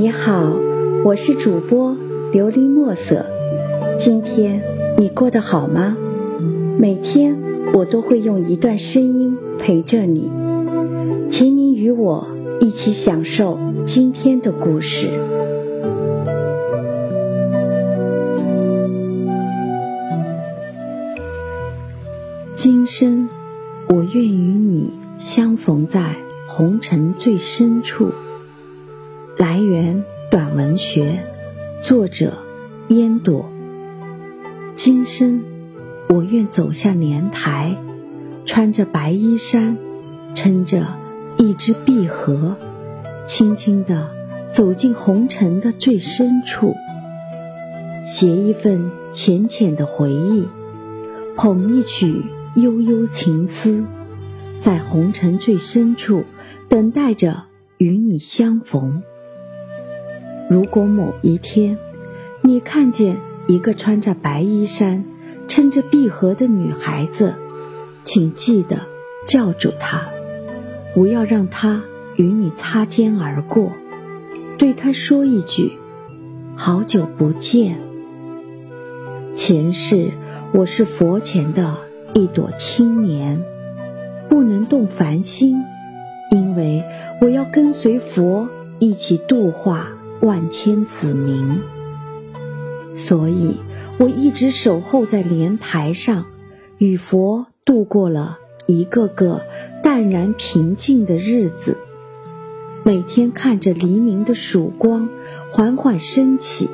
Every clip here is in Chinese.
你好，我是主播琉璃墨色。今天你过得好吗？每天我都会用一段声音陪着你，请你与我一起享受今天的故事。今生我愿与你相逢在红尘最深处。缘短文学，作者烟朵。今生我愿走向莲台，穿着白衣衫，撑着一支碧荷，轻轻地走进红尘的最深处，写一份浅浅的回忆，捧一曲悠悠情思，在红尘最深处等待着与你相逢。如果某一天，你看见一个穿着白衣衫、撑着碧荷的女孩子，请记得叫住她，不要让她与你擦肩而过，对她说一句：“好久不见。”前世我是佛前的一朵青莲，不能动凡心，因为我要跟随佛一起度化。万千子民，所以我一直守候在莲台上，与佛度过了一个个淡然平静的日子。每天看着黎明的曙光缓缓升起，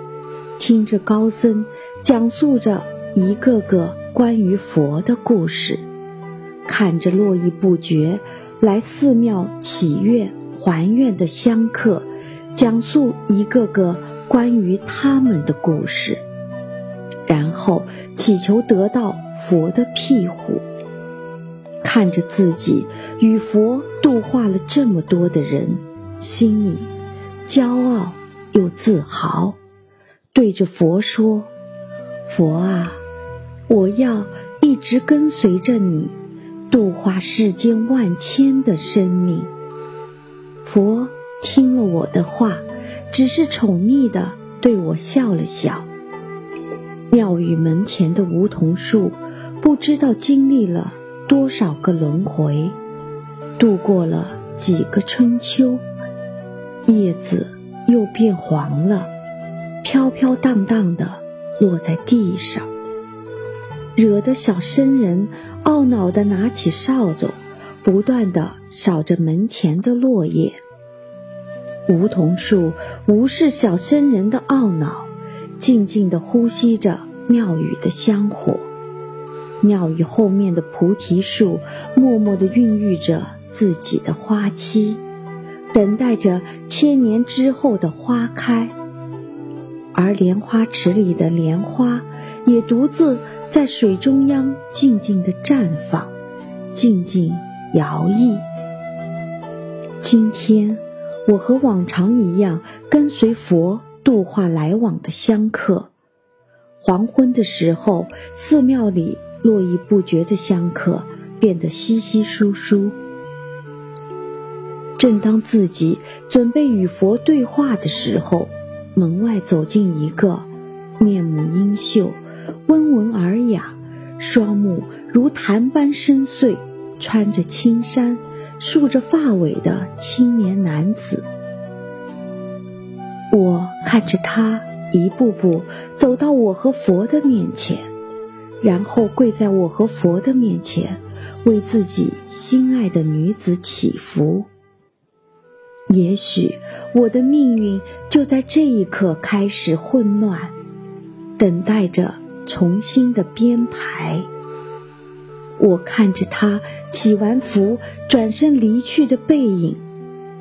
听着高僧讲述着一个个关于佛的故事，看着络绎不绝来寺庙祈愿还愿的香客。讲述一个个关于他们的故事，然后祈求得到佛的庇护。看着自己与佛度化了这么多的人，心里骄傲又自豪，对着佛说：“佛啊，我要一直跟随着你，度化世间万千的生命。”佛。听了我的话，只是宠溺的对我笑了笑。庙宇门前的梧桐树，不知道经历了多少个轮回，度过了几个春秋，叶子又变黄了，飘飘荡荡的落在地上，惹得小僧人懊恼的拿起扫帚，不断的扫着门前的落叶。梧桐树无视小僧人的懊恼，静静地呼吸着庙宇的香火。庙宇后面的菩提树默默地孕育着自己的花期，等待着千年之后的花开。而莲花池里的莲花也独自在水中央静静地绽放，静静摇曳。今天。我和往常一样，跟随佛度化来往的香客。黄昏的时候，寺庙里络绎不绝的香客变得稀稀疏疏。正当自己准备与佛对话的时候，门外走进一个面目英秀、温文尔雅、双目如潭般深邃、穿着青衫。竖着发尾的青年男子，我看着他一步步走到我和佛的面前，然后跪在我和佛的面前，为自己心爱的女子祈福。也许我的命运就在这一刻开始混乱，等待着重新的编排。我看着他祈完福转身离去的背影，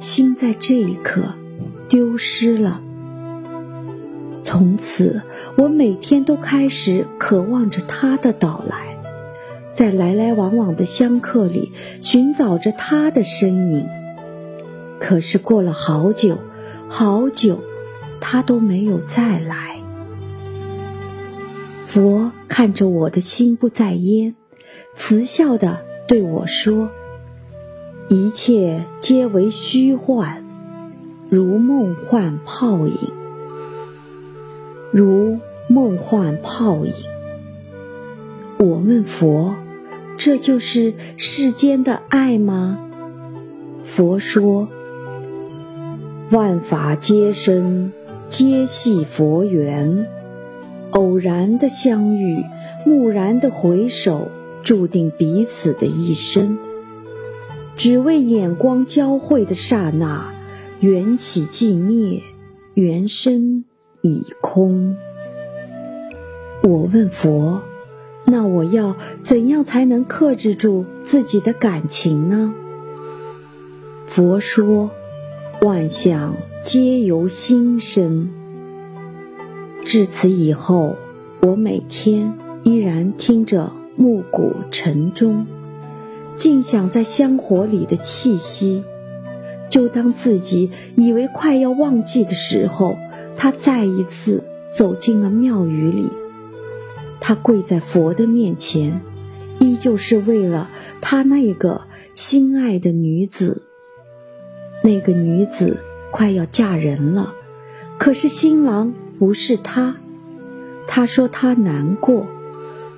心在这一刻丢失了。从此，我每天都开始渴望着他的到来，在来来往往的香客里寻找着他的身影。可是过了好久，好久，他都没有再来。佛看着我的心不在焉。慈笑的对我说：“一切皆为虚幻，如梦幻泡影，如梦幻泡影。我问佛：“这就是世间的爱吗？”佛说：“万法皆生，皆系佛缘。偶然的相遇，蓦然的回首，注定彼此的一生。只为眼光交汇的刹那，缘起即灭，缘生已空。”我问佛。那我要怎样才能克制住自己的感情呢？佛说：“万象皆由心生。”至此以后，我每天依然听着暮鼓晨钟，静享在香火里的气息。就当自己以为快要忘记的时候，他再一次走进了庙宇里。他跪在佛的面前，依旧是为了他那个心爱的女子。那个女子快要嫁人了，可是新郎不是他。他说他难过，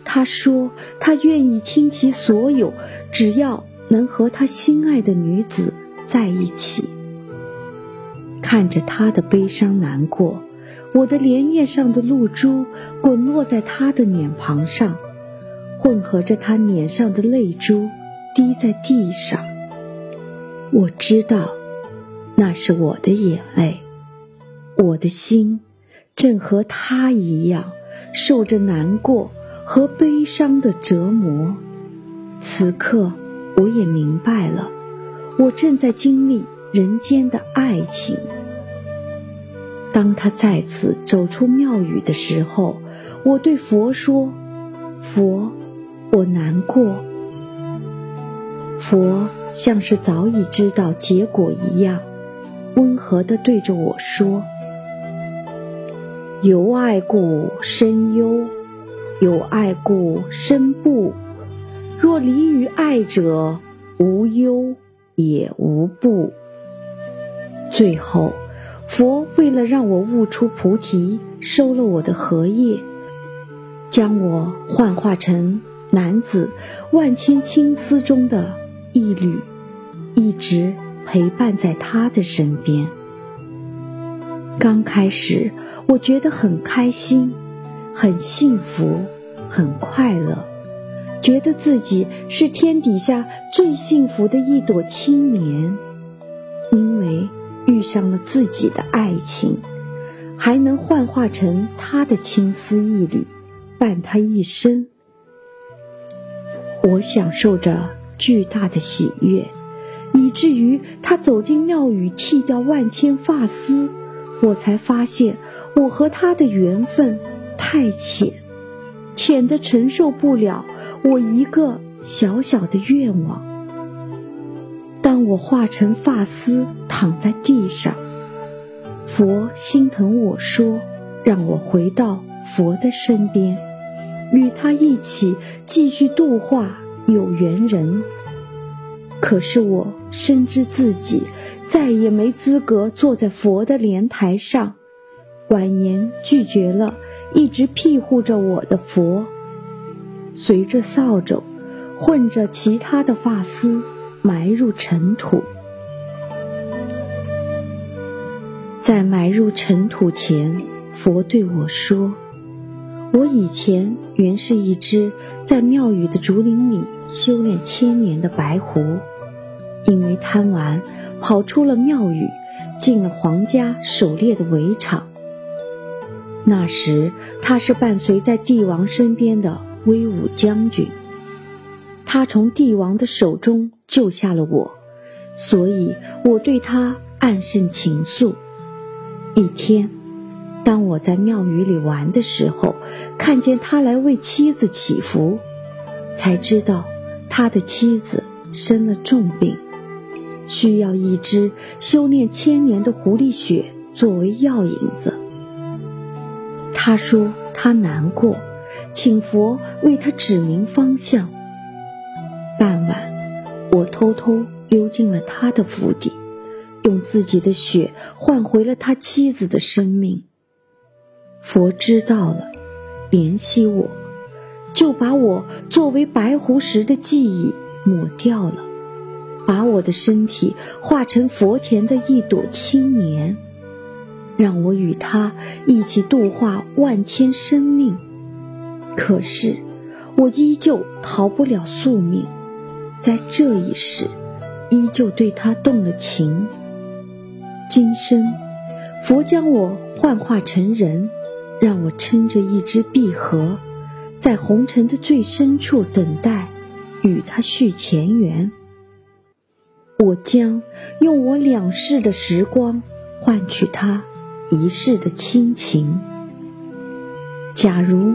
他说他愿意倾其所有，只要能和他心爱的女子在一起。看着他的悲伤难过。我的莲叶上的露珠滚落在他的脸庞上，混合着他脸上的泪珠，滴在地上。我知道，那是我的眼泪。我的心正和他一样，受着难过和悲伤的折磨。此刻，我也明白了，我正在经历人间的爱情。当他再次走出庙宇的时候，我对佛说：“佛，我难过。”佛像是早已知道结果一样，温和地对着我说：“有爱故生忧，有爱故生不。若离于爱者，无忧也无怖。”最后。佛为了让我悟出菩提，收了我的荷叶，将我幻化成男子万千青丝中的一缕，一直陪伴在他的身边。刚开始，我觉得很开心，很幸福，很快乐，觉得自己是天底下最幸福的一朵青莲，因为。遇上了自己的爱情，还能幻化成他的青丝一缕，伴他一生。我享受着巨大的喜悦，以至于他走进庙宇，剃掉万千发丝，我才发现我和他的缘分太浅，浅的承受不了我一个小小的愿望。当我化成发丝躺在地上，佛心疼我说：“让我回到佛的身边，与他一起继续度化有缘人。”可是我深知自己再也没资格坐在佛的莲台上，婉言拒绝了一直庇护着我的佛，随着扫帚，混着其他的发丝。埋入尘土，在埋入尘土前，佛对我说：“我以前原是一只在庙宇的竹林里修炼千年的白狐，因为贪玩，跑出了庙宇，进了皇家狩猎的围场。那时他是伴随在帝王身边的威武将军。”他从帝王的手中救下了我，所以我对他暗生情愫。一天，当我在庙宇里玩的时候，看见他来为妻子祈福，才知道他的妻子生了重病，需要一只修炼千年的狐狸血作为药引子。他说他难过，请佛为他指明方向。傍晚，我偷偷溜进了他的府邸，用自己的血换回了他妻子的生命。佛知道了，怜惜我，就把我作为白狐时的记忆抹掉了，把我的身体化成佛前的一朵青莲，让我与他一起度化万千生命。可是，我依旧逃不了宿命，在这一世，依旧对他动了情。今生，佛将我幻化成人，让我撑着一只碧荷，在红尘的最深处等待，与他续前缘。我将用我两世的时光，换取他一世的亲情。假如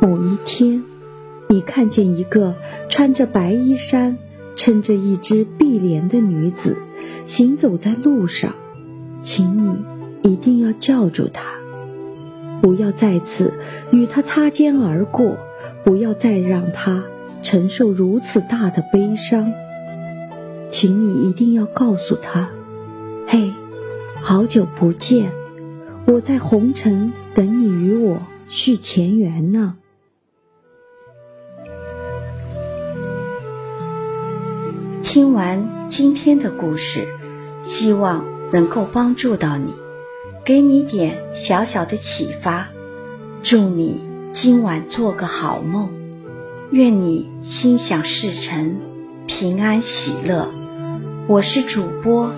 某一天，你看见一个穿着白衣衫、撑着一只碧莲的女子行走在路上，请你一定要叫住她，不要再次与她擦肩而过，不要再让她承受如此大的悲伤。请你一定要告诉她：“嘿，好久不见，我在红尘等你与我续前缘呢。”听完今天的故事，希望能够帮助到你，给你点小小的启发。祝你今晚做个好梦，愿你心想事成，平安喜乐。我是主播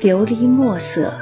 琉璃墨色。